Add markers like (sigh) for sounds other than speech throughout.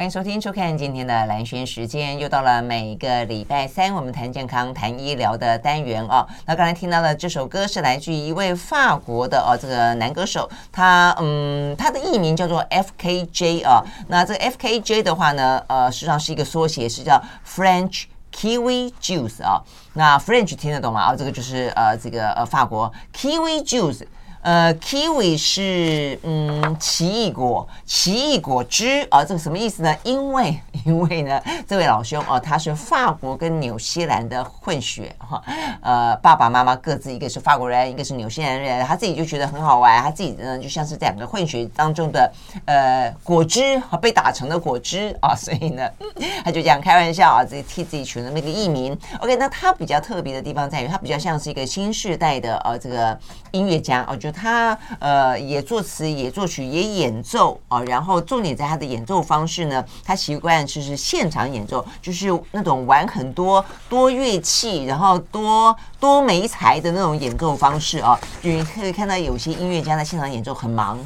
欢迎收听、收看今天的蓝轩时间，又到了每个礼拜三我们谈健康、谈医疗的单元哦。那刚才听到的这首歌是来自于一位法国的哦这个男歌手，他嗯他的艺名叫做 FKJ 啊、哦。那这个 FKJ 的话呢，呃实际上是一个缩写，是叫 French Kiwi Juice 啊、哦。那 French 听得懂吗？啊、哦，这个就是呃这个呃法国 Kiwi Juice。呃，kiwi 是嗯奇异果，奇异果汁啊，这个什么意思呢？(laughs) 因为因为呢，这位老兄哦，他是法国跟纽西兰的混血哈，呃，爸爸妈妈各自一个是法国人，一个是纽西兰人，他自己就觉得很好玩，他自己呢就像是两个混血当中的呃果汁和被打成的果汁啊，所以呢，他就这样开玩笑啊，自己替自己取了那个艺名。OK，那他比较特别的地方在于，他比较像是一个新世代的呃这个音乐家哦，就。他呃也作词也作曲也演奏啊，然后重点在他的演奏方式呢，他习惯就是现场演奏，就是那种玩很多多乐器，然后多多媒材的那种演奏方式啊，你可以看到有些音乐家在现场演奏很忙。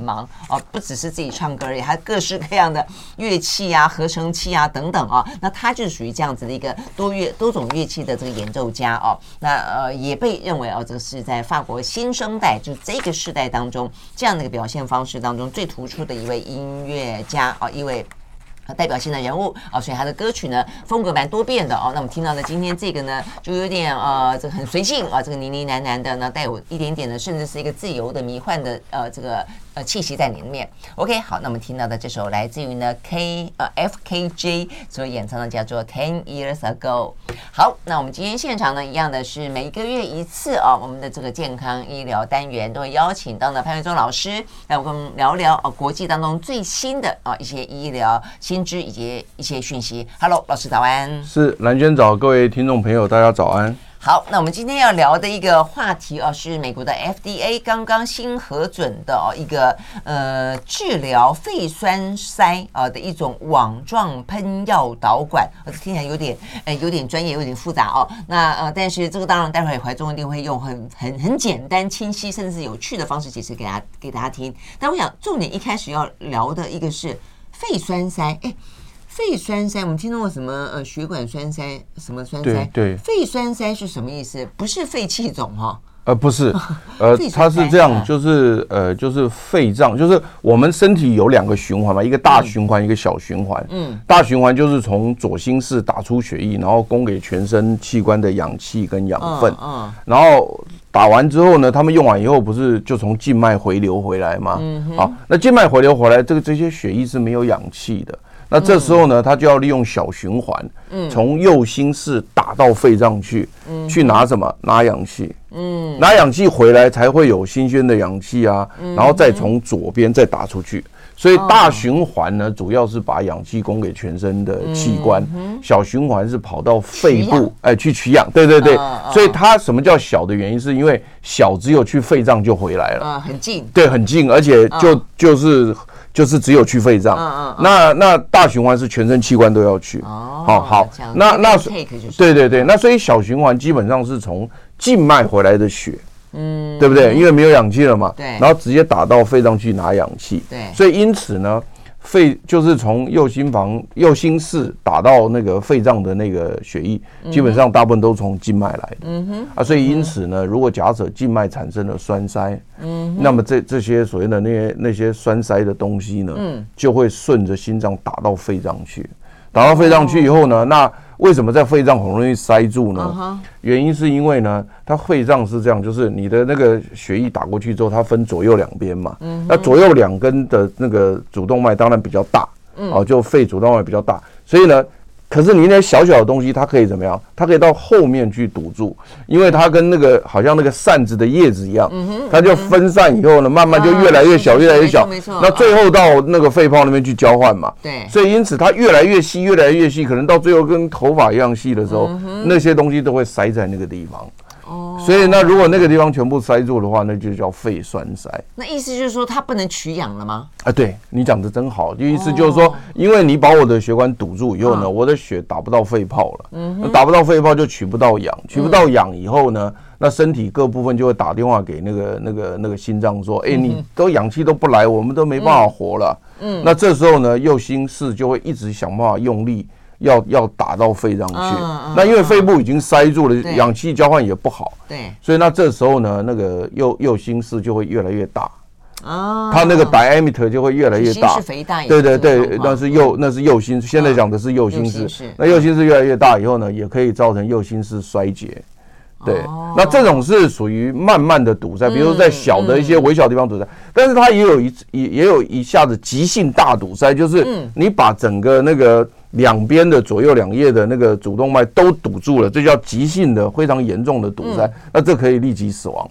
忙哦，不只是自己唱歌而已，还各式各样的乐器啊、合成器啊等等啊。那他就是属于这样子的一个多乐多种乐器的这个演奏家哦。那呃也被认为哦，这个是在法国新生代，就这个世代当中这样的一个表现方式当中最突出的一位音乐家啊，一位。代表性的人物啊，所以他的歌曲呢风格蛮多变的哦。那我们听到的今天这个呢，就有点呃，这个很随性啊，这个呢呢喃喃的呢，带有一点点的，甚至是一个自由的迷幻的呃这个气息在里面。OK，好，那我们听到的这首来自于呢 K 呃 FKJ 所演唱的叫做 Ten Years Ago。好，那我们今天现场呢一样的是每个月一次啊，我们的这个健康医疗单元都会邀请到呢潘维宗老师来我们聊聊啊国际当中最新的啊一些医疗新。知以及一些讯息。Hello，老师早安。是蓝娟早，各位听众朋友，大家早安。好，那我们今天要聊的一个话题哦，是美国的 FDA 刚刚新核准的哦一个呃治疗肺栓塞啊的一种网状喷药导管，呃，听起来有点呃有点专业，有点复杂哦。那呃，但是这个当然待会怀中一定会用很很很简单、清晰，甚至有趣的方式解释给大家给大家听。但我想重点一开始要聊的一个是。肺栓塞，哎，肺栓塞，我们听到过什么？呃，血管栓塞，什么栓塞？对，对，肺栓塞是什么意思？不是肺气肿哈、哦？呃，不是，(laughs) 呃，它是这样，就是呃，就是肺脏，就是我们身体有两个循环嘛，一个大循环，嗯、一个小循环。嗯，大循环就是从左心室打出血液，然后供给全身器官的氧气跟养分。嗯，嗯然后。打完之后呢，他们用完以后不是就从静脉回流回来吗？嗯哼。好，那静脉回流回来，这个这些血液是没有氧气的。那这时候呢，他就要利用小循环，嗯，从右心室打到肺脏去，嗯，去拿什么？拿氧气，嗯，拿氧气回来才会有新鲜的氧气啊，然后再从左边再打出去。所以大循环呢，主要是把氧气供给全身的器官，小循环是跑到肺部，哎，去取氧。对对对，所以它什么叫小的原因，是因为小只有去肺脏就回来了，啊，很近，对，很近，而且就就是就是只有去肺脏，那那大循环是全身器官都要去，哦，好，好，那那对对对，那所以小循环基本上是从静脉回来的血。嗯，对不对？因为没有氧气了嘛，对，然后直接打到肺脏去拿氧气，对，所以因此呢，肺就是从右心房、右心室打到那个肺脏的那个血液，基本上大部分都从静脉来的，嗯哼，啊，所以因此呢，如果假设静脉产生了栓塞，嗯，那么这这些所谓的那些那些栓塞的东西呢，嗯，就会顺着心脏打到肺脏去，打到肺脏去以后呢，那。为什么在肺脏很容易塞住呢？Uh. 原因是因为呢，它肺脏是这样，就是你的那个血液打过去之后，它分左右两边嘛。嗯、uh，huh. 那左右两根的那个主动脉当然比较大，嗯、uh，huh. 就肺主动脉比较大，所以呢，可是你那小小的东西，它可以怎么样？它可以到后面去堵住，因为它跟那个好像那个扇子的叶子一样，它就分散以后呢，慢慢就越来越小，越来越小。没错。那最后到那个肺泡那边去交换嘛。对。所以因此它越来越细，越来越细，可能到最后跟头发一样细的时候，那些东西都会塞在那个地方。哦，所以那如果那个地方全部塞住的话，那就叫肺栓塞。那意思就是说，它不能取氧了吗？啊，对你讲的真好，意思就是说，因为你把我的血管堵住以后呢，我的血打不到肺泡了，嗯，打不到肺泡就取不到氧，取不到氧以后呢，那身体各部分就会打电话给那个那个那个心脏说，哎，你都氧气都不来，我们都没办法活了。嗯，那这时候呢，右心室就会一直想办法用力。要要打到肺上去，那因为肺部已经塞住了，氧气交换也不好，对，所以那这时候呢，那个右右心室就会越来越大，哦，它那个 diameter 就会越来越大，是肥大，对对对，那是右那是右心，现在讲的是右心室，那右心室越来越大以后呢，也可以造成右心室衰竭，对，那这种是属于慢慢的堵塞，比如说在小的一些微小地方堵塞，但是它也有一也也有一下子急性大堵塞，就是你把整个那个。两边的左右两叶的那个主动脉都堵住了，这叫急性的、非常严重的堵塞，那这可以立即死亡。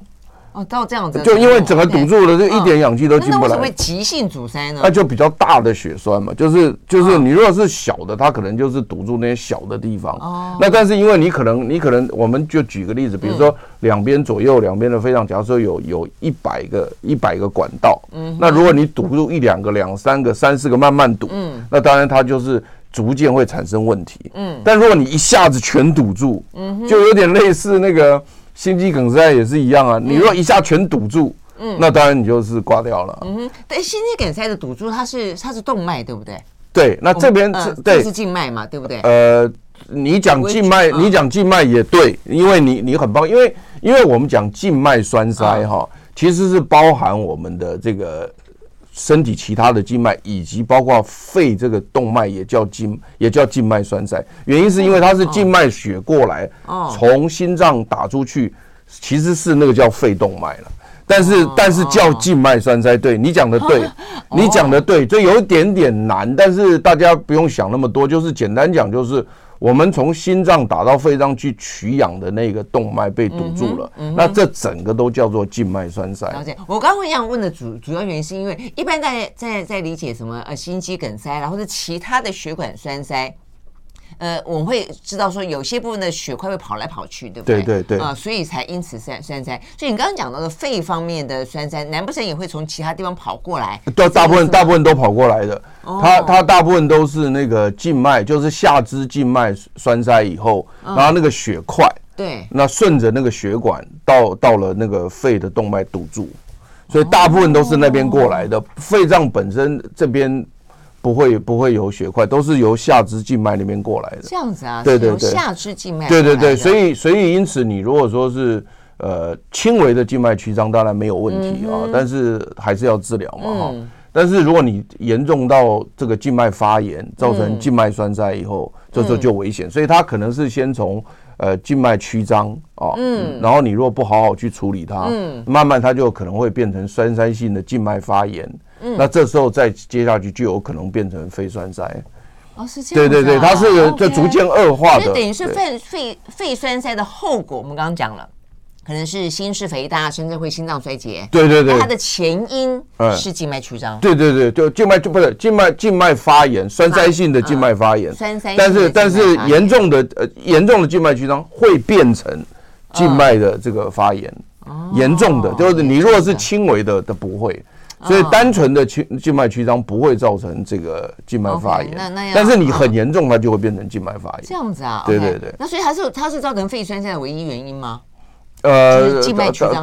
哦，到这样子，就因为整个堵住了，就一点氧气都进不来。那为什么会急性阻塞呢？那就比较大的血栓嘛，就是就是你如果是小的，它可能就是堵住那些小的地方。哦。那但是因为你可能你可能，我们就举个例子，比如说两边左右两边的非常，假如说有有一百个一百个管道，嗯，那如果你堵住一两个、两三个、三四个，慢慢堵，嗯，那当然它就是。逐渐会产生问题，嗯，但如果你一下子全堵住，嗯，就有点类似那个心肌梗塞也是一样啊。你如果一下全堵住，嗯，那当然你就是挂掉了。嗯哼，但，心肌梗塞的堵住，它是它是动脉，对不对？对，那这边是对，是静脉嘛，对不对？呃，你讲静脉，你讲静脉也对，因为你你很棒，因为因为我们讲静脉栓塞哈，其实是包含我们的这个。身体其他的静脉，以及包括肺这个动脉，也叫静，也叫静脉栓塞。原因是因为它是静脉血过来，从心脏打出去，其实是那个叫肺动脉了。但是，但是叫静脉栓塞，对，你讲的对，(laughs) 你讲的对，这有一点点难，但是大家不用想那么多，就是简单讲就是。我们从心脏打到肺脏去取氧的那个动脉被堵住了，嗯嗯、那这整个都叫做静脉栓塞。了解。我刚刚想问的主主要原因是因为一般在在在理解什么呃心肌梗塞，然后是其他的血管栓塞。呃，我们会知道说有些部分的血块会跑来跑去，对不对？对对对。啊、呃，所以才因此栓栓塞。所以你刚刚讲到的肺方面的栓塞，难不成也会从其他地方跑过来？对，大部分大部分都跑过来的。哦。它它大部分都是那个静脉，就是下肢静脉栓塞以后，然后那个血块，对，那顺着那个血管到到了那个肺的动脉堵住，所以大部分都是那边过来的。肺脏本身这边。不会不会有血块，都是由下肢静脉那边过来的。这样子啊？对对对，下肢静脉。对对对，所以所以因此，你如果说是呃轻微的静脉曲张，当然没有问题啊，嗯、但是还是要治疗嘛哈。嗯、但是如果你严重到这个静脉发炎，造成静脉栓塞以后，嗯、这时候就危险。所以它可能是先从呃静脉曲张啊，嗯，然后你如果不好好去处理它，嗯，慢慢它就可能会变成栓塞性的静脉发炎。嗯，那这时候再接下去就有可能变成肺栓塞。哦，是这样。对对对，它是这逐渐恶化的。就等于是肺肺肺栓塞的后果，我们刚刚讲了，可能是心室肥大，甚至会心脏衰竭。对对对。它的前因是静脉曲张。对对对，就静脉就不是静脉静脉发炎，栓塞性的静脉发炎。栓塞。但是但是严重的呃严重的静脉曲张会变成静脉的这个发炎。哦。严重的就是你如果是轻微的的不会。所以单纯的静静脉曲张不会造成这个静脉发炎，那那但是你很严重，它就会变成静脉发炎。这样子啊？对对对。那所以它是它是造成肺栓塞的唯一原因吗？呃，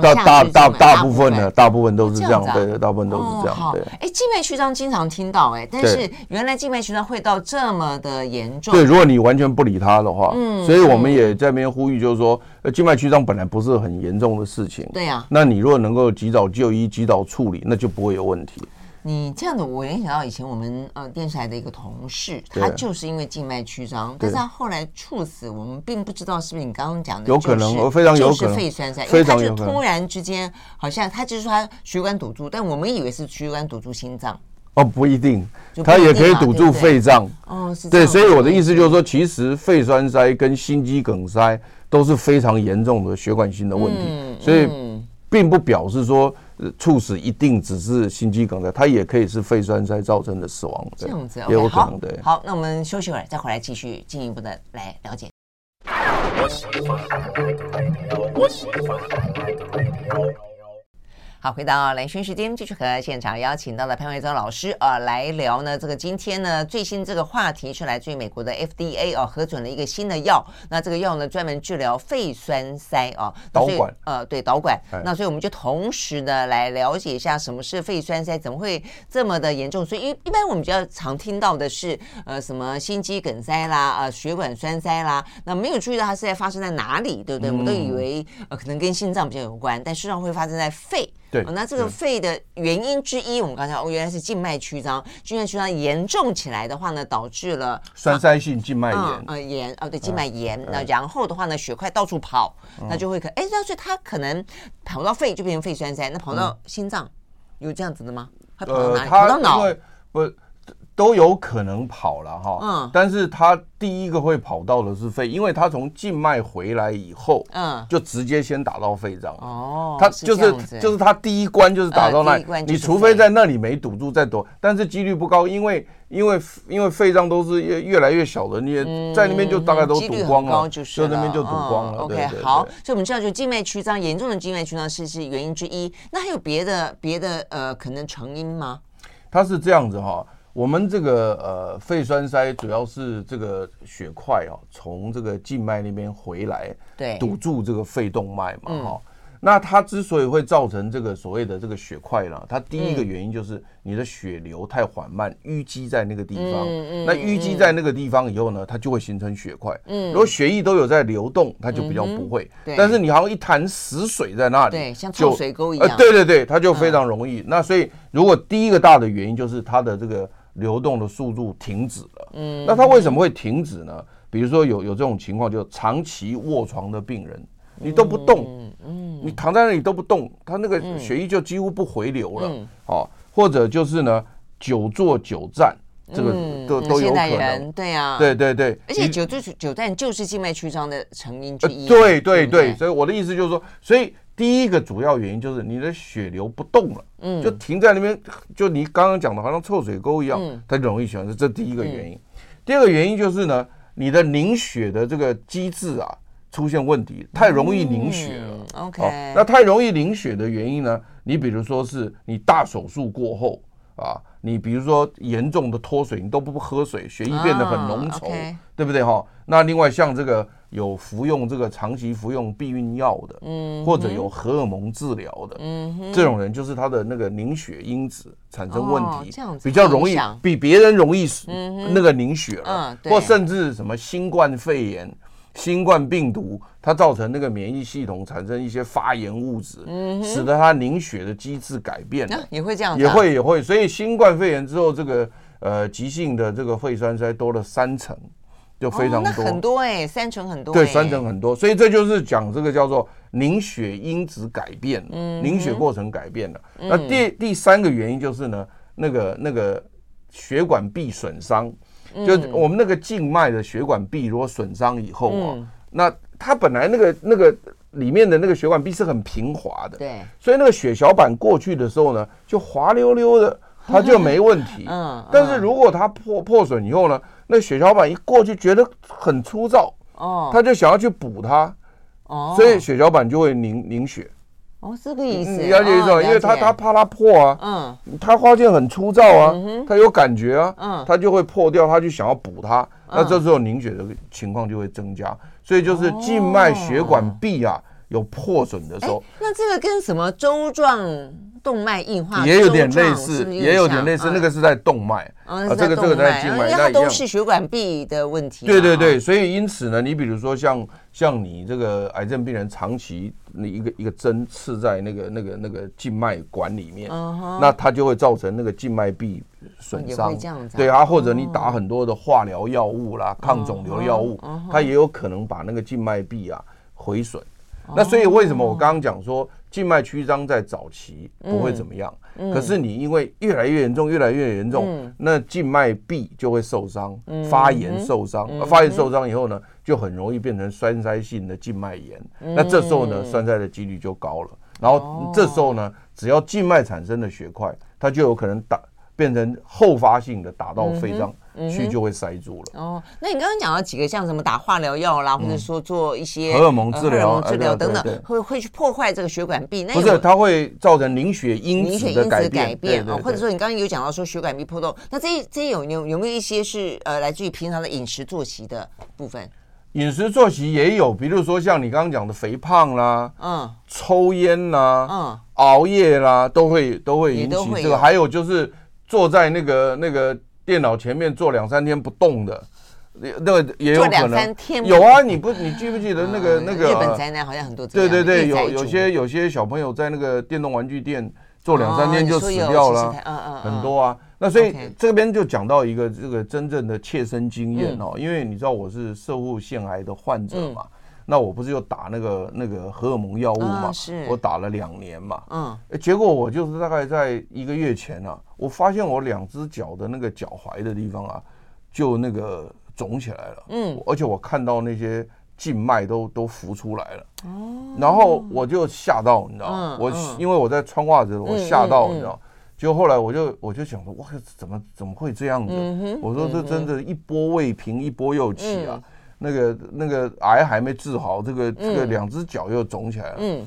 大大大大部分的大部分都是这样，对对，大部分都是这样。对，哎，静脉曲张经常听到，哎，但是原来静脉曲张会到这么的严重。对，如果你完全不理它的话，嗯，所以我们也在那边呼吁，就是说，呃，静脉曲张本来不是很严重的事情，对呀。那你如果能够及早就医、及早处理，那就不会有问题。你这样的，我联想到以前我们呃电视台的一个同事，他就是因为静脉曲张，但是他后来猝死，我们并不知道是不是你刚刚讲的，有可能，非常有可能，就是肺栓塞，因为他就突然之间好像他就是说他血管堵住，但我们以为是血管堵住心脏。哦，不一定，它也可以堵住肺脏。哦。对，所以我的意思就是说，其实肺栓塞跟心肌梗塞都是非常严重的血管性的问题，嗯、所以并不表示说猝死一定只是心肌梗塞，它也可以是肺栓塞造成的死亡。这样子，也有可能。对，好，那我们休息会儿，再回来继续进一步的来了解。好，回到蓝轩时间，继续和现场邀请到了潘维忠老师啊来聊呢。这个今天呢最新这个话题是来自于美国的 FDA 哦、啊，核准了一个新的药。那这个药呢专门治疗肺栓塞哦，导管呃对导管。那所以我们就同时呢来了解一下什么是肺栓塞，怎么会这么的严重？所以一一般我们比较常听到的是呃什么心肌梗塞啦，呃血管栓塞啦，那没有注意到它是在发生在哪里，对不对？嗯、我们都以为呃可能跟心脏比较有关，但事实上会发生在肺。对、哦，那这个肺的原因之一，我们刚才哦，原来是静脉曲张，静脉曲张严重起来的话呢，导致了栓塞性静脉炎，呃，炎，哦，对，静脉炎。那然后的话呢，血块到处跑，那就会可，哎，那所以它可能跑到肺就变成肺栓塞，那跑到心脏有这样子的吗？它跑到哪里？跑到脑？不。都有可能跑了哈，嗯，但是他第一个会跑到的是肺，因为他从静脉回来以后，嗯，就直接先打到肺脏，哦，他就是是就是他第一关就是打到那，呃、你除非在那里没堵住再躲，但是几率不高，因为因为因为肺脏都是越越来越小的，你也在那边就大概都堵光了，就那边就堵光了。OK，好，所以我们知道就静脉曲张严重的静脉曲张是是原因之一，那还有别的别的呃可能成因吗？他是这样子哈。我们这个呃肺栓塞主要是这个血块哦从这个静脉那边回来，对，堵住这个肺动脉嘛哈。那它之所以会造成这个所谓的这个血块呢，它第一个原因就是你的血流太缓慢，淤积在那个地方。那淤积在那个地方以后呢，它就会形成血块。如果血液都有在流动，它就比较不会。但是你好像一潭死水在那里，对，像臭水沟一样。对对对，它就非常容易。那所以如果第一个大的原因就是它的这个。流动的速度停止了，嗯，那他为什么会停止呢？比如说有有这种情况，就长期卧床的病人，你都不动，嗯，你躺在那里都不动，他那个血液就几乎不回流了，哦，或者就是呢，久坐久站，这个都都有可能，对啊，对对对，而且久坐久站就是静脉曲张的成因之一，对对对，所以我的意思就是说，所以。第一个主要原因就是你的血流不动了，嗯，就停在那边，就你刚刚讲的，好像臭水沟一样，它容易形成。这第一个原因。第二个原因就是呢，你的凝血的这个机制啊出现问题，太容易凝血了。OK，那太容易凝血的原因呢？你比如说是你大手术过后啊，你比如说严重的脱水，你都不喝水，血液变得很浓稠，对不对哈？那另外像这个。有服用这个长期服用避孕药的，嗯，或者有荷尔蒙治疗的，嗯，这种人就是他的那个凝血因子产生问题，这样子比较容易比别人容易那个凝血了，或甚至什么新冠肺炎、新冠病毒，它造成那个免疫系统产生一些发炎物质，嗯，使得它凝血的机制改变了，也会这样，也会也会，所以新冠肺炎之后，这个呃急性的这个肺栓塞多了三成。就非常多，哦、很多哎、欸，三成很多，对，三成很多，所以这就是讲这个叫做凝血因子改变，嗯，凝血过程改变了。嗯、那第第三个原因就是呢，那个那个血管壁损伤，嗯、就我们那个静脉的血管壁如果损伤以后啊，嗯、那它本来那个那个里面的那个血管壁是很平滑的，对，所以那个血小板过去的时候呢，就滑溜溜的，(laughs) 它就没问题。嗯，嗯，但是如果它破破损以后呢？那血小板一过去觉得很粗糙，哦，他就想要去补它，哦，所以血小板就会凝凝血，哦，这个意思，你了解意思吗？因为他他怕它破啊，嗯，他花剑很粗糙啊，他有感觉啊，嗯，他就会破掉，他就想要补它，那这时候凝血的情况就会增加，所以就是静脉血管壁啊有破损的时候，那这个跟什么周状？动脉硬化也有点类似，也有点类似，那个是在动脉啊，这个这个在静脉，那都是血管壁的问题。对对对，所以因此呢，你比如说像像你这个癌症病人，长期你一个一个针刺在那个那个那个静脉管里面，那它就会造成那个静脉壁损伤。对啊，或者你打很多的化疗药物啦、抗肿瘤药物，它也有可能把那个静脉壁啊毁损。那所以为什么我刚刚讲说静脉曲张在早期不会怎么样？可是你因为越来越严重，越来越严重，那静脉壁就会受伤，发炎受伤，发炎受伤以后呢，就很容易变成栓塞性的静脉炎。那这时候呢，栓塞的几率就高了。然后这时候呢，只要静脉产生的血块，它就有可能打变成后发性的打到肺脏。去就会塞住了。哦，那你刚刚讲到几个像什么打化疗药啦，或者说做一些荷尔蒙治疗、治疗等等，会会去破坏这个血管壁。不是，它会造成凝血因子的改变啊，或者说你刚刚有讲到说血管壁破洞，那这这有有没有一些是呃来自于平常的饮食作息的部分？饮食作息也有，比如说像你刚刚讲的肥胖啦，嗯，抽烟啦，嗯，熬夜啦，都会都会引起这个。还有就是坐在那个那个。电脑前面坐两三天不动的，那个也有可能。有啊，你不，你记不记得那个那个？日本宅男好像很多。对对对，有有些有些小朋友在那个电动玩具店坐两三天就死掉了，很多啊。那所以这边就讲到一个这个真正的切身经验哦，因为你知道我是摄护腺癌的患者嘛。那我不是又打那个那个荷尔蒙药物嘛？是，我打了两年嘛。嗯，结果我就是大概在一个月前啊，我发现我两只脚的那个脚踝的地方啊，就那个肿起来了。嗯，而且我看到那些静脉都都浮出来了。哦，然后我就吓到，你知道吗？我因为我在穿袜子，我吓到，你知道。就后来我就我就想说，哇，怎么怎么会这样子？我说这真的，一波未平，一波又起啊。那个那个癌还没治好，这个这个两只脚又肿起来了。嗯，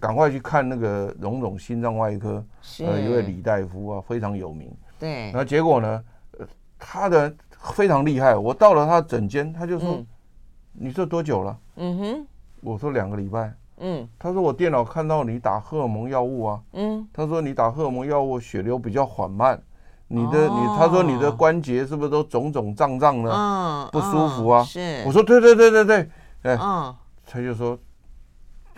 赶快去看那个荣总心脏外科，呃，一位李大夫啊，非常有名。对。那结果呢，他的非常厉害。我到了他诊间，他就说：“你这多久了？”嗯哼。我说两个礼拜。嗯。他说我电脑看到你打荷尔蒙药物啊。嗯。他说你打荷尔蒙药物血流比较缓慢。你的你，他说你的关节是不是都肿肿胀胀的，嗯，不舒服啊？是，我说对对对对对，哎，他就说，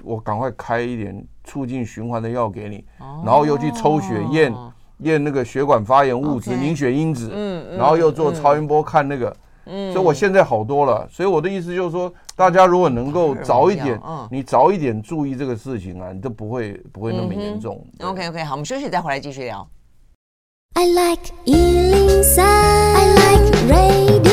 我赶快开一点促进循环的药给你，然后又去抽血验验那个血管发炎物质、凝血因子，嗯，然后又做超音波看那个，嗯，所以我现在好多了。所以我的意思就是说，大家如果能够早一点，你早一点注意这个事情啊，你都不会不会那么严重。OK OK，好，我们休息再回来继续聊。I like 103, I like radio.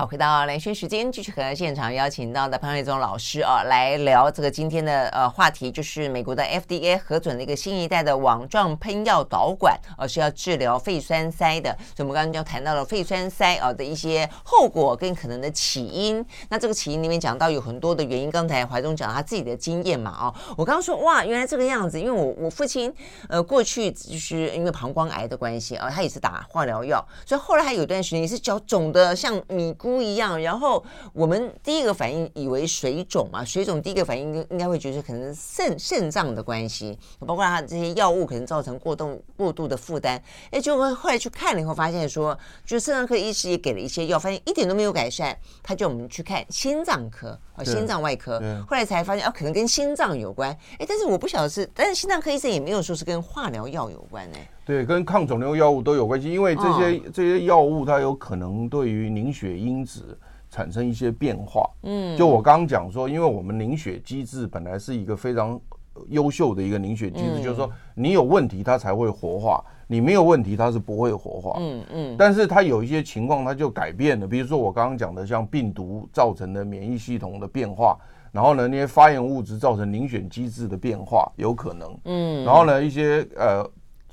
好，回到兰萱时间，继续和现场邀请到的潘瑞宗老师啊，来聊这个今天的呃话题，就是美国的 FDA 核准了一个新一代的网状喷药导管，而、是要治疗肺栓塞的。所以我们刚刚就谈到了肺栓塞啊的一些后果跟可能的起因。那这个起因里面讲到有很多的原因，刚才怀宗讲他自己的经验嘛，啊，我刚刚说哇，原来这个样子，因为我我父亲呃过去就是因为膀胱癌的关系啊，他也是打化疗药，所以后来还有一段时间也是脚肿的像米糊。不一样，然后我们第一个反应以为水肿嘛，水肿第一个反应应该会觉得可能肾肾脏的关系，包括他这些药物可能造成过度过度的负担，哎，结果后来去看了以后发现说，就是肾脏科医师也给了一些药，发现一点都没有改善，他叫我们去看心脏科啊，心脏外科，后来才发现啊，可能跟心脏有关，哎，但是我不晓得是，但是心脏科医生也没有说是跟化疗药有关哎。对，跟抗肿瘤药物都有关系，因为这些这些药物它有可能对于凝血因子产生一些变化。嗯，就我刚刚讲说，因为我们凝血机制本来是一个非常优秀的一个凝血机制，就是说你有问题它才会活化，你没有问题它是不会活化。嗯嗯。但是它有一些情况它就改变了，比如说我刚刚讲的像病毒造成的免疫系统的变化，然后呢那些发炎物质造成凝血机制的变化有可能。嗯。然后呢一些呃。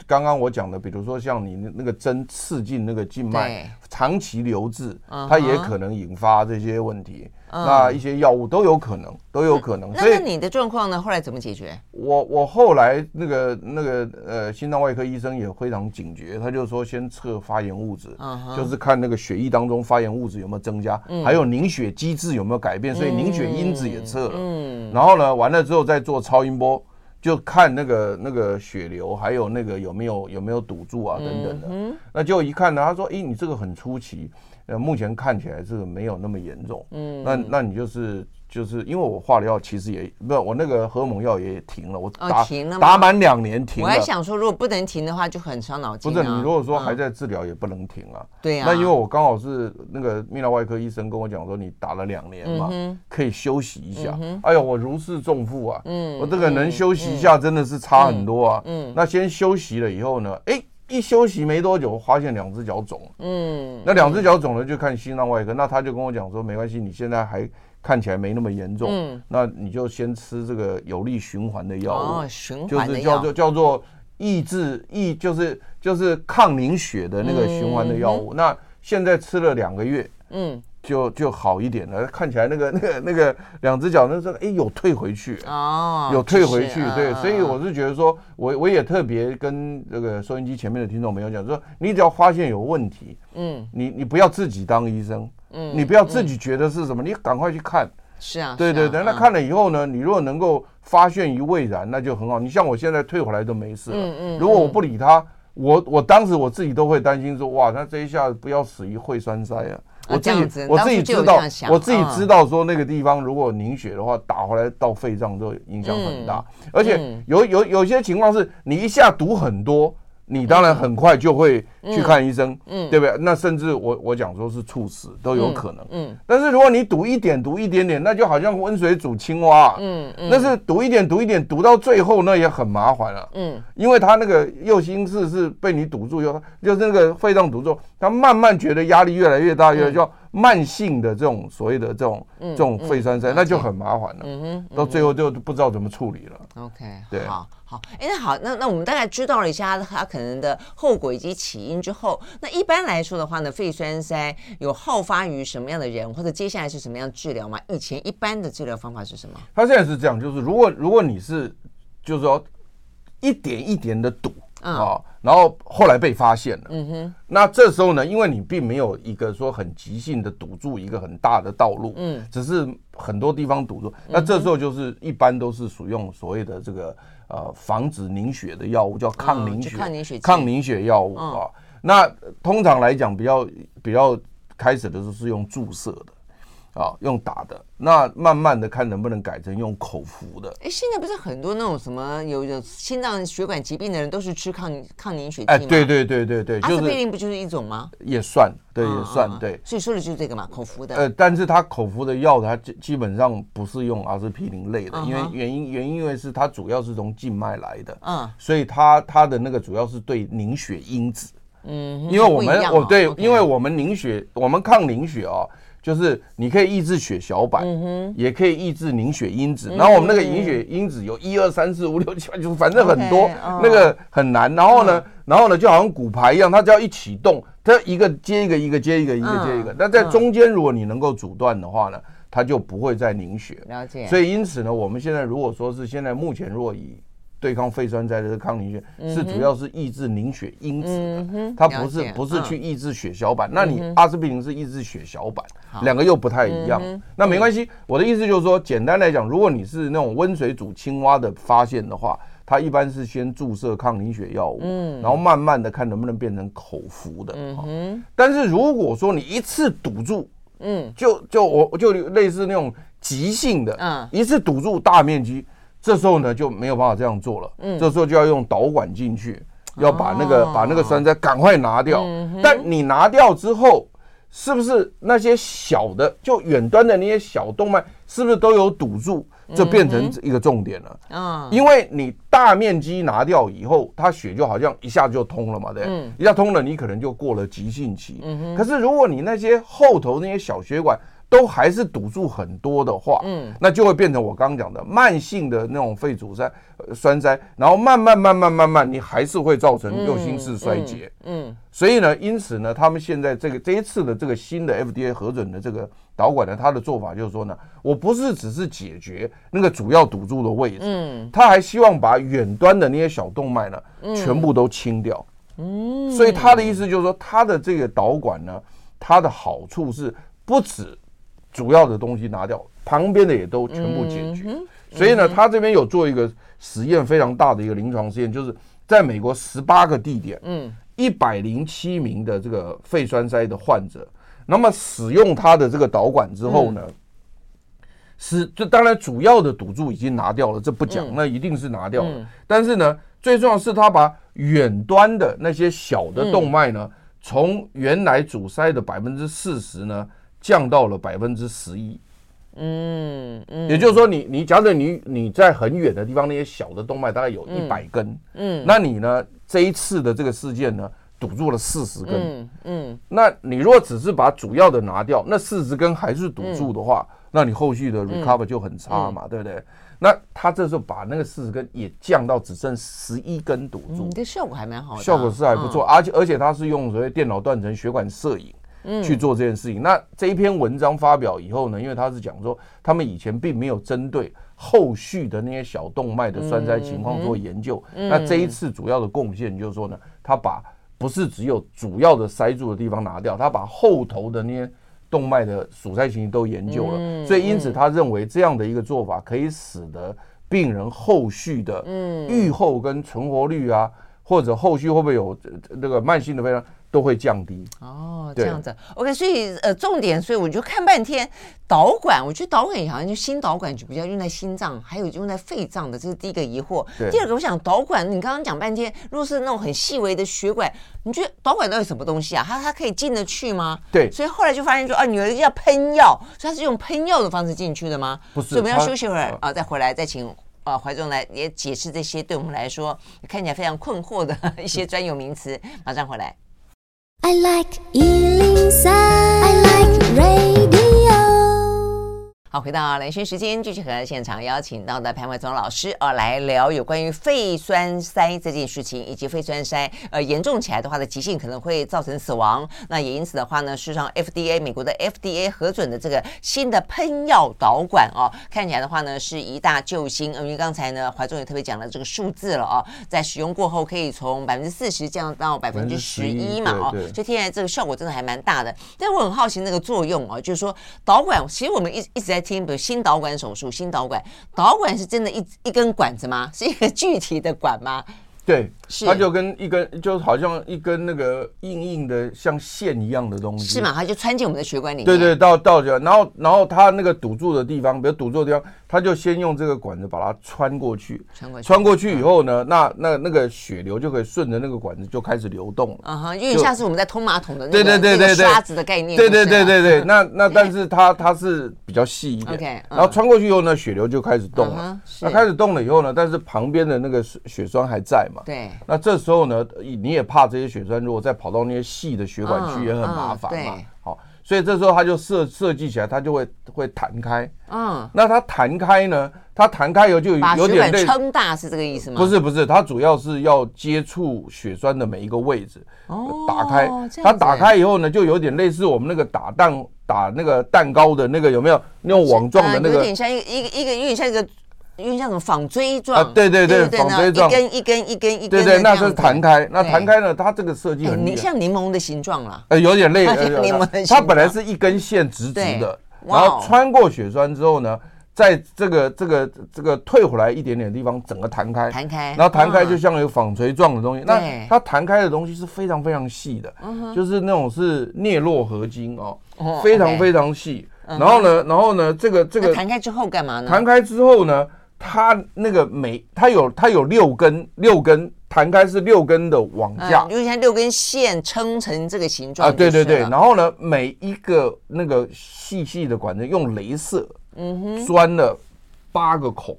刚刚我讲的，比如说像你那个针刺进那个静脉，长期留置，它也可能引发这些问题。那一些药物都有可能，都有可能。那你的状况呢？后来怎么解决？我我后来那个那个呃，心脏外科医生也非常警觉，他就说先测发炎物质，就是看那个血液当中发炎物质有没有增加，还有凝血机制有没有改变，所以凝血因子也测了。嗯，然后呢，完了之后再做超音波。就看那个那个血流，还有那个有没有有没有堵住啊等等的，那就一看呢，他说：“诶，你这个很出奇，呃，目前看起来这个没有那么严重，嗯，那那你就是就是因为我化疗药其实也不，我那个荷尔蒙药也停了，我打、哦、停了打满两年停了。我还想说，如果不能停的话，就很伤脑筋、啊。不是你如果说还在治疗，也不能停啊。对呀、嗯。那因为我刚好是那个泌尿外科医生跟我讲说，你打了两年嘛，嗯、可以休息一下。嗯、哎呦，我如释重负啊。嗯。我这个能休息一下，真的是差很多啊。嗯。嗯那先休息了以后呢？哎。一休息没多久，我发现两只脚肿。嗯，那两只脚肿了就看心脏外科。那他就跟我讲说，没关系，你现在还看起来没那么严重。嗯，那你就先吃这个有利循环的药物。哦，循环。就是叫做叫做抑制抑，就是就是抗凝血的那个循环的药物。那现在吃了两个月。嗯。就就好一点了，看起来那个 (laughs) 那个那个两只脚那时候哎有退回去哦，有退回去，对，所以我是觉得说，我我也特别跟这个收音机前面的听众朋友讲说，你只要发现有问题，嗯，你你不要自己当医生，嗯，你不要自己觉得是什么，你赶快去看，是啊，对对对，那看了以后呢，你如果能够发现于未然，那就很好。你像我现在退回来都没事了，嗯嗯，如果我不理他，我我当时我自己都会担心说，哇，那这一下不要死于会栓塞啊。我自己我自己知道，我自己知道说那个地方如果凝血的话，打回来到肺脏都影响很大，而且有有有些情况是你一下堵很多。你当然很快就会去看医生，嗯，对不对？那甚至我我讲说是猝死都有可能，嗯。但是如果你赌一点，赌一点点，那就好像温水煮青蛙，嗯嗯。那是赌一点，赌一点，赌到最后那也很麻烦了，嗯。因为他那个右心室是被你堵住以后，就是那个肺脏堵住，他慢慢觉得压力越来越大，越叫慢性的这种所谓的这种这种肺栓塞，那就很麻烦了，嗯哼。到最后就不知道怎么处理了。OK，对。好，好哎，那好，那那我们大概知道了一下它可能的后果以及起因之后，那一般来说的话呢，肺栓塞有好发于什么样的人，或者接下来是什么样治疗吗？以前一般的治疗方法是什么？他现在是这样，就是如果如果你是就是说一点一点的堵啊、然后后来被发现了，嗯哼，那这时候呢，因为你并没有一个说很急性的堵住一个很大的道路，嗯，只是很多地方堵住，那这时候就是一般都是使用所谓的这个。呃，防止凝血的药物叫抗凝血，抗凝血抗凝血药物啊。那通常来讲，比较比较开始的时候是用注射的。啊，用打的，那慢慢的看能不能改成用口服的。哎，现在不是很多那种什么有有心脏血管疾病的人都是吃抗抗凝血剂吗？哎，对对对对对，阿司匹林不就是一种吗？也算，对，也算，对。所以说的就是这个嘛，口服的。呃，但是它口服的药，它基基本上不是用阿司匹林类的，因为原因原因因为是它主要是从静脉来的，嗯，所以它它的那个主要是对凝血因子，嗯，因为我们我对，因为我们凝血，我们抗凝血啊。就是你可以抑制血小板，嗯、也可以抑制凝血因子。嗯、然后我们那个凝血因子有一二三四五六七八，就是反正很多，okay, oh. 那个很难。然后呢，嗯、然后呢，就好像骨牌一样，它只要一启动，它一个接一个，一个接一个，一个接一个。那、嗯、在中间，如果你能够阻断的话呢，它就不会再凝血。了解。所以因此呢，我们现在如果说是现在目前若以对抗肺栓塞的抗凝血是主要是抑制凝血因子的，它不是不是去抑制血小板。那你阿司匹林是抑制血小板，两个又不太一样。那没关系，我的意思就是说，简单来讲，如果你是那种温水煮青蛙的发现的话，它一般是先注射抗凝血药物，然后慢慢的看能不能变成口服的。但是如果说你一次堵住，嗯，就就我就类似那种急性的，嗯，一次堵住大面积。这时候呢就没有办法这样做了，嗯，这时候就要用导管进去，要把那个把那个栓塞赶快拿掉。但你拿掉之后，是不是那些小的就远端的那些小动脉，是不是都有堵住？这变成一个重点了。嗯，因为你大面积拿掉以后，它血就好像一下就通了嘛，对，一下通了，你可能就过了急性期。嗯，可是如果你那些后头那些小血管，都还是堵住很多的话，嗯，那就会变成我刚刚讲的慢性的那种肺阻塞、栓塞，然后慢慢慢慢慢慢，你还是会造成右心室衰竭，嗯，所以呢，因此呢，他们现在这个这一次的这个新的 FDA 核准的这个导管呢，它的做法就是说呢，我不是只是解决那个主要堵住的位置，嗯，他还希望把远端的那些小动脉呢，全部都清掉，嗯，所以他的意思就是说，他的这个导管呢，它的好处是不止。主要的东西拿掉，旁边的也都全部解决。嗯、所以呢，他这边有做一个实验，非常大的一个临床实验，就是在美国十八个地点，嗯，一百零七名的这个肺栓塞的患者，那么使用他的这个导管之后呢，嗯、是这当然主要的堵住已经拿掉了，这不讲，那一定是拿掉了。但是呢，最重要是他把远端的那些小的动脉呢，从原来阻塞的百分之四十呢，降到了百分之十一。嗯嗯，也就是说你，你你假设你你在很远的地方，那些小的动脉大概有一百根，嗯，嗯，那你呢这一次的这个事件呢，堵住了四十根，嗯，嗯，那你如果只是把主要的拿掉，那四十根还是堵住的话，嗯、那你后续的 recover 就很差嘛，嗯、对不对？那他这时候把那个四十根也降到只剩十一根堵住，你的、嗯、效果还蛮好的，效果是还不错，嗯、而且而且他是用所谓电脑断层血管摄影。去做这件事情。那这一篇文章发表以后呢，因为他是讲说，他们以前并没有针对后续的那些小动脉的栓塞情况做研究。那这一次主要的贡献就是说呢，他把不是只有主要的塞住的地方拿掉，他把后头的那些动脉的阻塞情形都研究了。所以因此他认为这样的一个做法可以使得病人后续的预后跟存活率啊，或者后续会不会有那个慢性的非常。都会降低哦，这样子，OK，所以呃，重点，所以我就看半天导管，我觉得导管好像就心导管就比较用在心脏，还有用在肺脏的，这是第一个疑惑。第二个，我想导管，你刚刚讲半天，如果是那种很细微的血管，你觉得导管到底什么东西啊？它它可以进得去吗？对，所以后来就发现说啊，你有一个叫喷药，所以它是用喷药的方式进去的吗？不是，所以我们要休息会儿啊，再回来再请啊怀中来也解释这些对我们来说看起来非常困惑的 (laughs) 一些专有名词，马上回来。I like 103. I like radio. 好，回到蓝轩时间，继续和现场邀请到的潘怀宗老师啊，来聊有关于肺栓塞这件事情，以及肺栓塞呃严重起来的话的急性可能会造成死亡。那也因此的话呢，事实上 FDA 美国的 FDA 核准的这个新的喷药导管哦，看起来的话呢是一大救星。因为刚才呢怀中也特别讲了这个数字了哦，在使用过后可以从百分之四十降到百分之十一嘛哦，所以听起来这个效果真的还蛮大的。但我很好奇那个作用哦，就是说导管，其实我们一一直在。听，比如心导管手术，新导管导管是真的一一根管子吗？是一个具体的管吗？对，它就跟一根，就好像一根那个硬硬的像线一样的东西，是嘛？它就穿进我们的血管里面。对对，到到这，然后然后它那个堵住的地方，比如堵住的地方。它就先用这个管子把它穿过去，穿过去，穿过去以后呢，那那那个血流就可以顺着那个管子就开始流动了。啊哈，因为像是我们在通马桶的那个对对对对刷子的概念。对对对对对，(laughs) 那那但是它它是比较细一点。OK 然后穿过去以后呢，血流就开始动了。那开始动了以后呢，但是旁边的那个血栓还在嘛？对。那这时候呢，你也怕这些血栓如果再跑到那些细的血管去也很麻烦嘛。好。所以这时候它就设设计起来，它就会会弹开。嗯，那它弹开呢？它弹开以后就有有点类撑大是这个意思吗？不是不是，它主要是要接触血栓的每一个位置。哦，打开，它打开以后呢，就有点类似我们那个打蛋打那个蛋糕的那个有没有那种网状的那个？有点像一个一个一个有点像一个。因为像什么纺锥状啊，对对对，纺锥状，一根一根一根一根，对对，那是弹开，那弹开呢，它这个设计很，你像柠檬的形状啦，呃，有点类似 (laughs) 柠檬的形状，它本来是一根线直直的，然后穿过血栓之后呢，在这个这个这个退回来一点点的地方，整个弹开，弹开，然后弹开就像有纺锥状的东西，那它弹开的东西是非常非常细的，就是那种是镍络合金哦，非常非常细，然后呢，然后呢，这个这个弹开之后干嘛呢？弹开之后呢？它那个每它有它有六根六根弹开是六根的网架，因为像六根线撑成这个形状啊，对对对。然后呢，每一个那个细细的管子用镭射，嗯哼，钻了八个孔，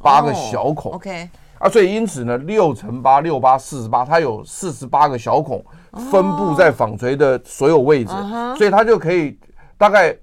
八个小孔。OK 啊，所以因此呢，六乘八六八四十八，它有四十八个小孔分布在纺锤的所有位置，所以它就可以大概。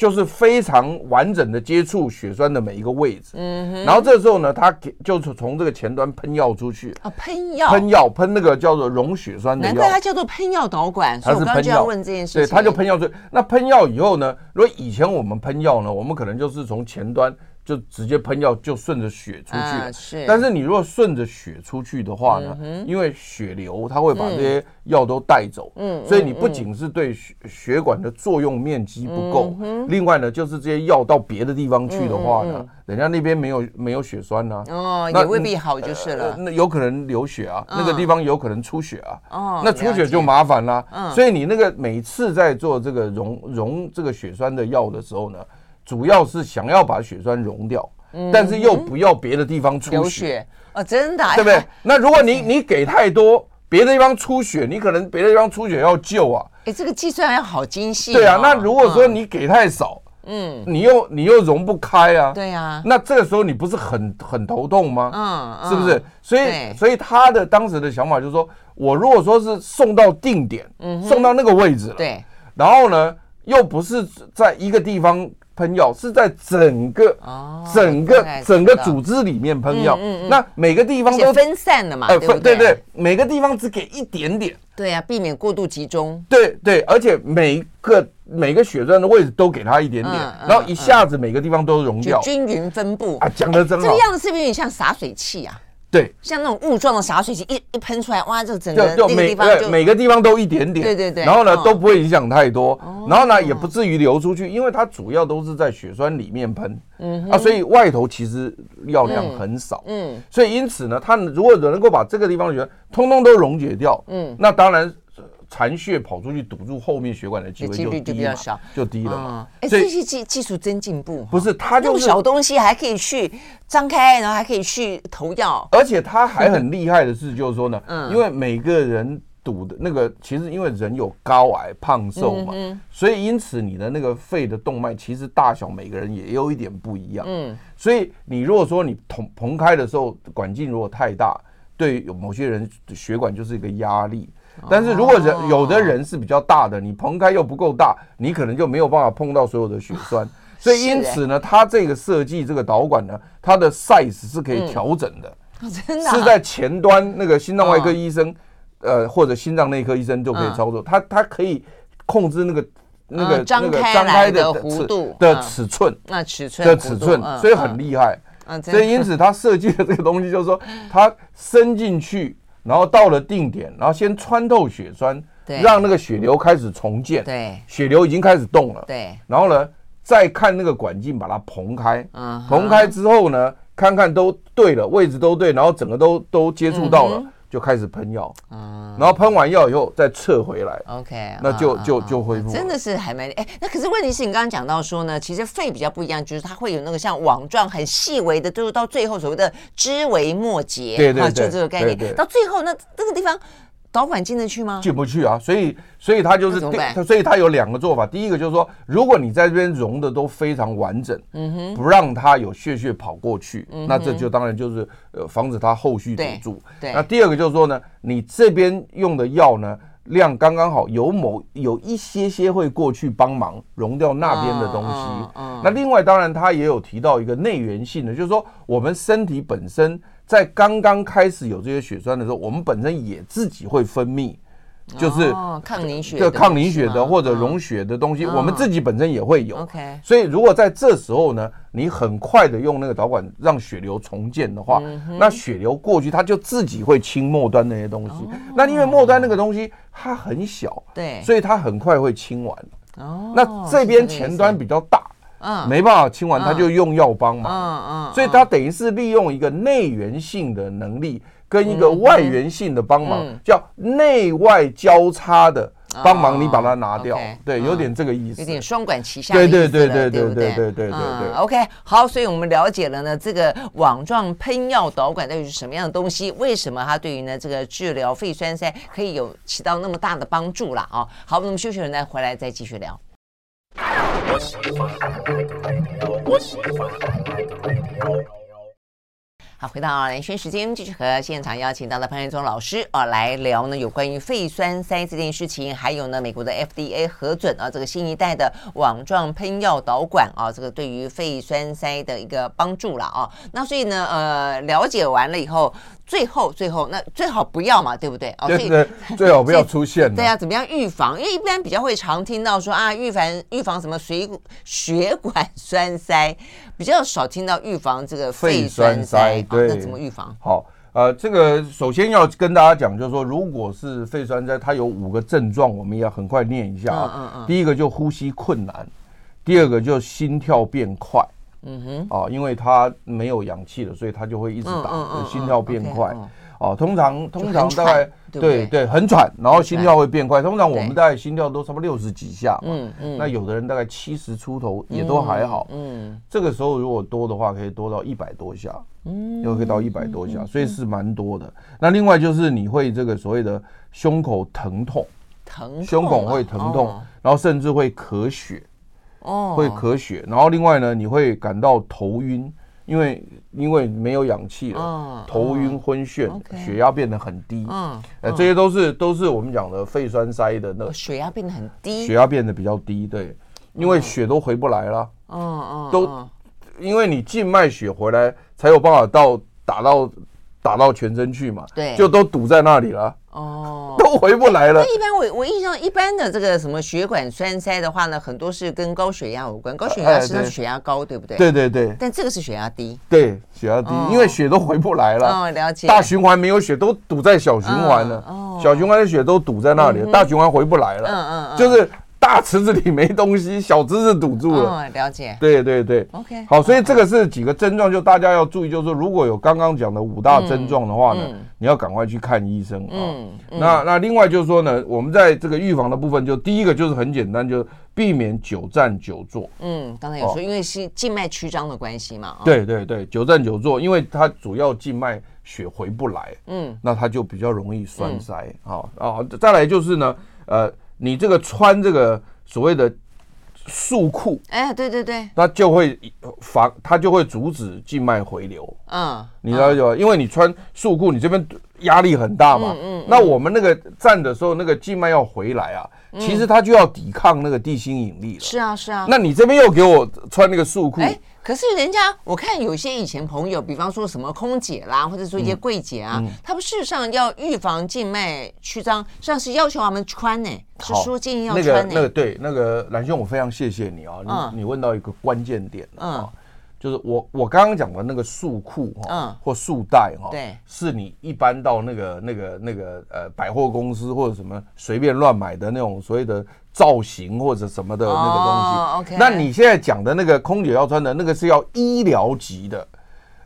就是非常完整的接触血栓的每一个位置，嗯，然后这时候呢，它就是从这个前端喷药出去啊，喷药，喷药，喷那个叫做溶血栓的药，难怪它叫做喷药导管，它是喷药。问这件事情，对，它就喷药。那喷药以后呢，如果以前我们喷药呢，我们可能就是从前端。就直接喷药，就顺着血出去。啊、是，但是你如果顺着血出去的话呢，嗯、因为血流它会把这些药都带走。嗯，所以你不仅是对血血管的作用面积不够，嗯、另外呢，就是这些药到别的地方去的话呢，人家那边没有没有血栓呢、啊。哦，那也未必好就是了。呃、那有可能流血啊，哦、那个地方有可能出血啊。哦，那出血就麻烦啦。嗯，所以你那个每次在做这个溶溶这个血栓的药的时候呢。主要是想要把血栓溶掉，嗯、但是又不要别的地方出血，哦，真的，对不对？(laughs) 那如果你你给太多，别的地方出血，你可能别的地方出血要救啊。哎，这个计算要好精细、哦。对啊，那如果说你给太少，嗯，你又你又溶不开啊。对啊，那这个时候你不是很很头痛吗？嗯，嗯是不是？所以所以他的当时的想法就是说，我如果说是送到定点，嗯，送到那个位置了，对，然后呢，又不是在一个地方。喷药是在整个、哦、整个整个组织里面喷药，嗯嗯嗯、那每个地方都分散了嘛？呃，对对？对对，每个地方只给一点点。对啊，避免过度集中。对对，而且每个每个血栓的位置都给它一点点，然后一下子每个地方都溶掉，均匀分布啊，讲的真好。这个样子是不是有点像洒水器啊？对，像那种雾状的洒水器，一一喷出来，哇，这整个每个地方就每个地方都一点点，对对对，然后呢都不会影响太多，然后呢也不至于流出去，因为它主要都是在血栓里面喷，嗯啊，所以外头其实药量很少，嗯，所以因此呢，它如果能够把这个地方的血通通都溶解掉，嗯，那当然。残血跑出去堵住后面血管的机会就低了，就低了嘛。哎，这些技技术真进步。不是，它就是小东西还可以去张开，然后还可以去投药。而且它还很厉害的是，就是说呢，因为每个人堵的那个，其实因为人有高矮胖瘦嘛，所以因此你的那个肺的动脉其实大小每个人也有一点不一样。嗯，所以你如果说你捅膨开的时候管径如果太大，对有某些人血管就是一个压力。但是如果人有的人是比较大的，你膨开又不够大，你可能就没有办法碰到所有的血栓。(laughs) 所以因此呢，它这个设计这个导管呢，它的 size 是可以调整的，真的是在前端那个心脏外科医生，呃或者心脏内科医生就可以操作。它它可以控制那个那个那个张开的弧度的尺寸，那尺寸的尺寸，所以很厉害。所以因此它设计的这个东西就是说，它伸进去。然后到了定点，然后先穿透血栓，对，让那个血流开始重建，对，血流已经开始动了，对。然后呢，再看那个管径，把它膨开，嗯，膨开之后呢，看看都对了，位置都对，然后整个都都接触到了，就开始喷药，嗯，然后喷完药以后再撤回来，OK，那就就就恢复。真的是还蛮哎，那可是问题是你刚刚讲到说呢，其实肺比较不一样，就是它会有那个像网状很细微的，就是到最后所谓的枝微末节，对对，就这个概念。到最后那那个地方导管进得去吗？进不去啊，所以所以它就是，所以它有两个做法。第一个就是说，如果你在这边溶的都非常完整，嗯哼，不让它有血血跑过去，那这就当然就是呃防止它后续堵住。对。那第二个就是说呢，你这边用的药呢量刚刚好，有某有一些些会过去帮忙溶掉那边的东西。嗯。那另外当然它也有提到一个内源性的，就是说我们身体本身。在刚刚开始有这些血栓的时候，我们本身也自己会分泌，就是抗凝血，的抗凝血的或者溶血的东西，我们自己本身也会有。OK，所以如果在这时候呢，你很快的用那个导管让血流重建的话，那血流过去，它就自己会清末端那些东西。那因为末端那个东西它很小，对，所以它很快会清完。哦，那这边前端比较大。嗯，没办法清完，他就用药帮忙。嗯嗯，所以他等于是利用一个内源性的能力跟一个外源性的帮忙，叫内外交叉的帮忙，你把它拿掉。对，有点这个意思，有点双管齐下。对对对对对对对对对对。OK，好，所以我们了解了呢，这个网状喷药导管到底是什么样的东西？为什么它对于呢这个治疗肺栓塞可以有起到那么大的帮助了啊？好，我们休息了再，回来再继续聊。好，回到兰萱时间，继续和现场邀请到的潘仁宗老师啊来聊呢，有关于肺栓塞这件事情，还有呢美国的 FDA 核准啊这个新一代的网状喷药导管啊，这个对于肺栓塞的一个帮助了啊。那所以呢，呃，了解完了以后。最后，最后那最好不要嘛，对不对？哦，对对，最好不要出现。对啊，怎么样预防？因为一般比较会常听到说啊，预防预防什么水血管栓塞，比较少听到预防这个肺栓塞。对，那怎么预防？好，呃，这个首先要跟大家讲，就是说，如果是肺栓塞，它有五个症状，我们也要很快念一下啊。嗯嗯。第一个就呼吸困难，第二个就心跳变快。嗯哼，啊，因为它没有氧气了，所以它就会一直打，心跳变快。哦，通常通常大概对对，对很喘，然后心跳会变快。通常我们大概心跳都差不多六十几下嘛，嗯嗯，那有的人大概七十出头也都还好，嗯，这个时候如果多的话，可以多到一百多下，嗯，又可以到一百多下，所以是蛮多的。那另外就是你会这个所谓的胸口疼痛，疼，胸口会疼痛，然后甚至会咳血，哦，会咳血，然后另外呢，你会感到头晕。因为因为没有氧气了，头晕昏眩，血压变得很低，嗯呃，这些都是都是我们讲的肺栓塞的那血压变得很低，血压变得比较低，对，因为血都回不来了，嗯嗯，都因为你静脉血回来才有办法到打到打到全身去嘛，对，就都堵在那里了。哦，都回不来了。那一般我我印象一般的这个什么血管栓塞的话呢，很多是跟高血压有关。高血压是血压高，对不对？对对对。但这个是血压低。对，血压低，因为血都回不来了。哦，了解。大循环没有血，都堵在小循环了。哦。小循环的血都堵在那里，大循环回不来了。嗯嗯嗯。就是。大池子里没东西，小池子堵住了。哦，了解。对对对。OK。好，所以这个是几个症状，就大家要注意，就是说，如果有刚刚讲的五大症状的话呢，你要赶快去看医生啊。那那另外就是说呢，我们在这个预防的部分，就第一个就是很简单，就避免久站久坐。嗯，刚才有说，因为是静脉曲张的关系嘛。对对对，久站久坐，因为它主要静脉血回不来，嗯，那它就比较容易栓塞。好啊，再来就是呢，呃。你这个穿这个所谓的束裤，哎，对对对，它就会防，它就会阻止静脉回流。嗯，你知道吗？因为你穿束裤，你这边压力很大嘛。嗯。那我们那个站的时候，那个静脉要回来啊，其实它就要抵抗那个地心引力了。是啊，是啊。那你这边又给我穿那个束裤。可是人家我看有些以前朋友，比方说什么空姐啦，或者说一些柜姐啊，他们事实上要预防静脉曲张，实际上是要求他们穿呢，是说建议要穿呢。那个对，那个蓝兄，我非常谢谢你啊，你你问到一个关键点啊，就是我我刚刚讲的那个束裤哈，或束带哈，对，是你一般到那个那个那个呃百货公司或者什么随便乱买的那种所谓的。造型或者什么的那个东西，oh, okay. 那你现在讲的那个空姐要穿的那个是要医疗级的，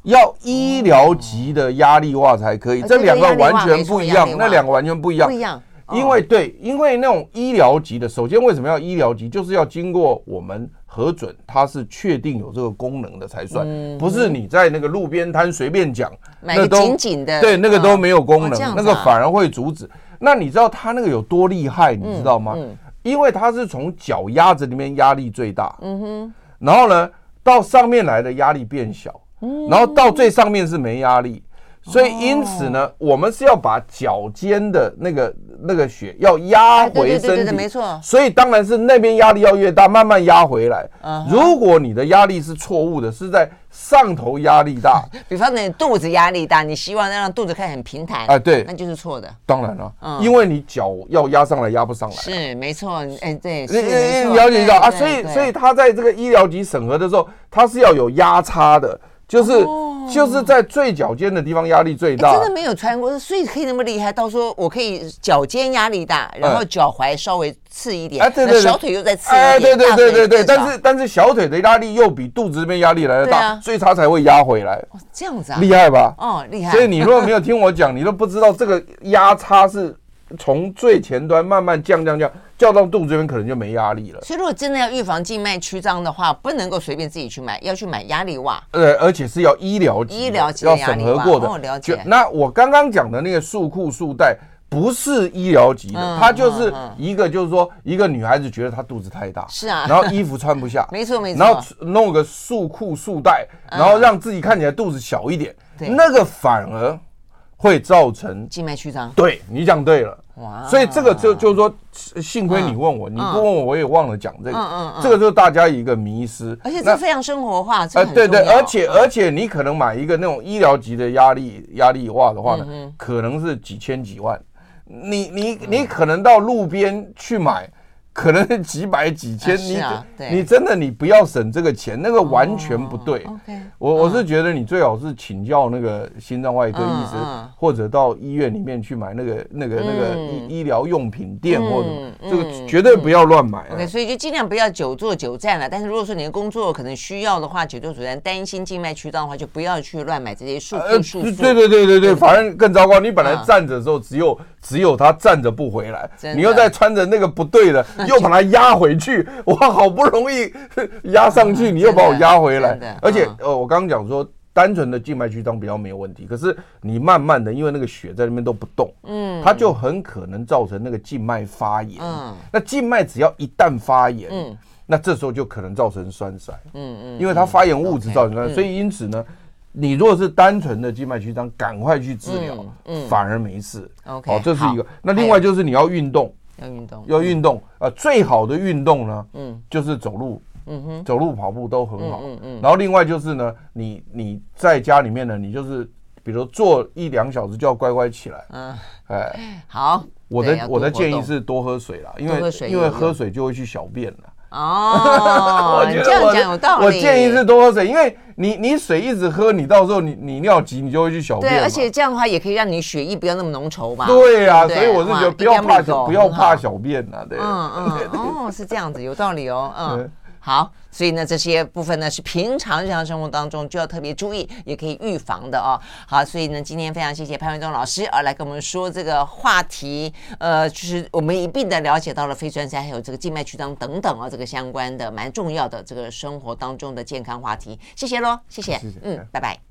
要医疗级的压力袜才可以。Oh. 这两个完全不一样，那两个完全不一样。不一样，因为对，因为那种医疗级的，首先为什么要医疗级？就是要经过我们核准，它是确定有这个功能的才算，嗯、不是你在那个路边摊随便讲，那都紧紧的，对，那个都没有功能，哦、那个反而会阻止。那你知道它那个有多厉害？你知道吗？嗯嗯因为它是从脚丫子里面压力最大，嗯哼，然后呢，到上面来的压力变小，嗯，然后到最上面是没压力。所以因此呢，我们是要把脚尖的那个那个血要压回身体，没错。所以当然是那边压力要越大，慢慢压回来。如果你的压力是错误的，是在上头压力大，(laughs) 比方你肚子压力大，你希望让肚子看很平坦，哎，对，那就是错的。当然了，因为你脚要压上来，压不上来。是没错，哎，对，你你你了解一下啊。所以所以他在这个医疗级审核的时候，他是要有压差的。就是就是在最脚尖的地方压力最大，真的没有穿过，所以可以那么厉害。到时候我可以脚尖压力大，然后脚踝稍微刺一点，哎，对对，小腿又再刺一点，哎，对对对对对。但是但是小腿的压力又比肚子这边压力来的大，所以它才会压回来。哦，这样子啊，厉害吧？哦，厉害。(laughs) 所以你如果没有听我讲，你都不知道这个压差是从最前端慢慢降降降。降到肚子这边可能就没压力了。所以如果真的要预防静脉曲张的话，不能够随便自己去买，要去买压力袜。呃，而且是要医疗级、医疗级要审核过的。哦，了解。那我刚刚讲的那个束裤束带不是医疗级的，嗯、它就是一个，就是说一个女孩子觉得她肚子太大，是啊，然后衣服穿不下，(laughs) 没错没错，然后弄个束裤束带，然后让自己看起来肚子小一点，嗯、那个反而会造成静脉曲张。对，你讲对了。哇，所以这个就就是说，幸亏你问我，你不问我我也忘了讲这个。嗯嗯，这个就是大家一个迷思。而且这非常生活化，呃，对对，而且而且你可能买一个那种医疗级的压力压力袜的话呢，可能是几千几万。你你你可能到路边去买，可能是几百几千，啊、你你真的你不要省这个钱，那个完全不对。我我是觉得你最好是请教那个心脏外科医生，嗯嗯、或者到医院里面去买那个那个那个医医疗用品店，或者这个绝对不要乱买、啊。OK，所以就尽量不要久坐久站了。但是如果说你的工作可能需要的话，久坐久站担心静脉曲张的话，就不要去乱买这些束缚束缚。对对对对对，反正更糟糕。你本来站着的时候只有只有他站着不回来，你又再穿着那个不对的，(laughs) 又把他压回去，我好不容易 (laughs) 压上去，你又把我压回来。而且呃，我刚刚讲说，单纯的静脉曲张比较没有问题，可是你慢慢的，因为那个血在那边都不动，嗯，它就很可能造成那个静脉发炎。嗯，那静脉只要一旦发炎，嗯，那这时候就可能造成栓塞。嗯嗯，因为它发炎物质造成栓塞，所以因此呢。你如果是单纯的静脉曲张，赶快去治疗，反而没事。OK，好，这是一个。那另外就是你要运动，要运动，要运动。呃，最好的运动呢，嗯，就是走路，嗯哼，走路、跑步都很好。嗯嗯。然后另外就是呢，你你在家里面呢，你就是比如坐一两小时就要乖乖起来。嗯，哎，好。我的我的建议是多喝水啦，因为因为喝水就会去小便了。(laughs) 哦，我觉得这样讲有道理。我建议是多喝水，因为你你水一直喝，你到时候你你尿急，你就会去小便。对，而且这样的话也可以让你血液不要那么浓稠嘛。对啊，所以我是觉得不要怕不要怕小便呐，对。嗯嗯，哦，是这样子，有道理哦，嗯。(laughs) 好，所以呢，这些部分呢是平常日常生活当中就要特别注意，也可以预防的哦。好，所以呢，今天非常谢谢潘文忠老师啊来跟我们说这个话题，呃，就是我们一并的了解到了肺栓塞还有这个静脉曲张等等啊，这个相关的蛮重要的这个生活当中的健康话题。谢谢喽，谢谢，谢谢嗯，拜拜。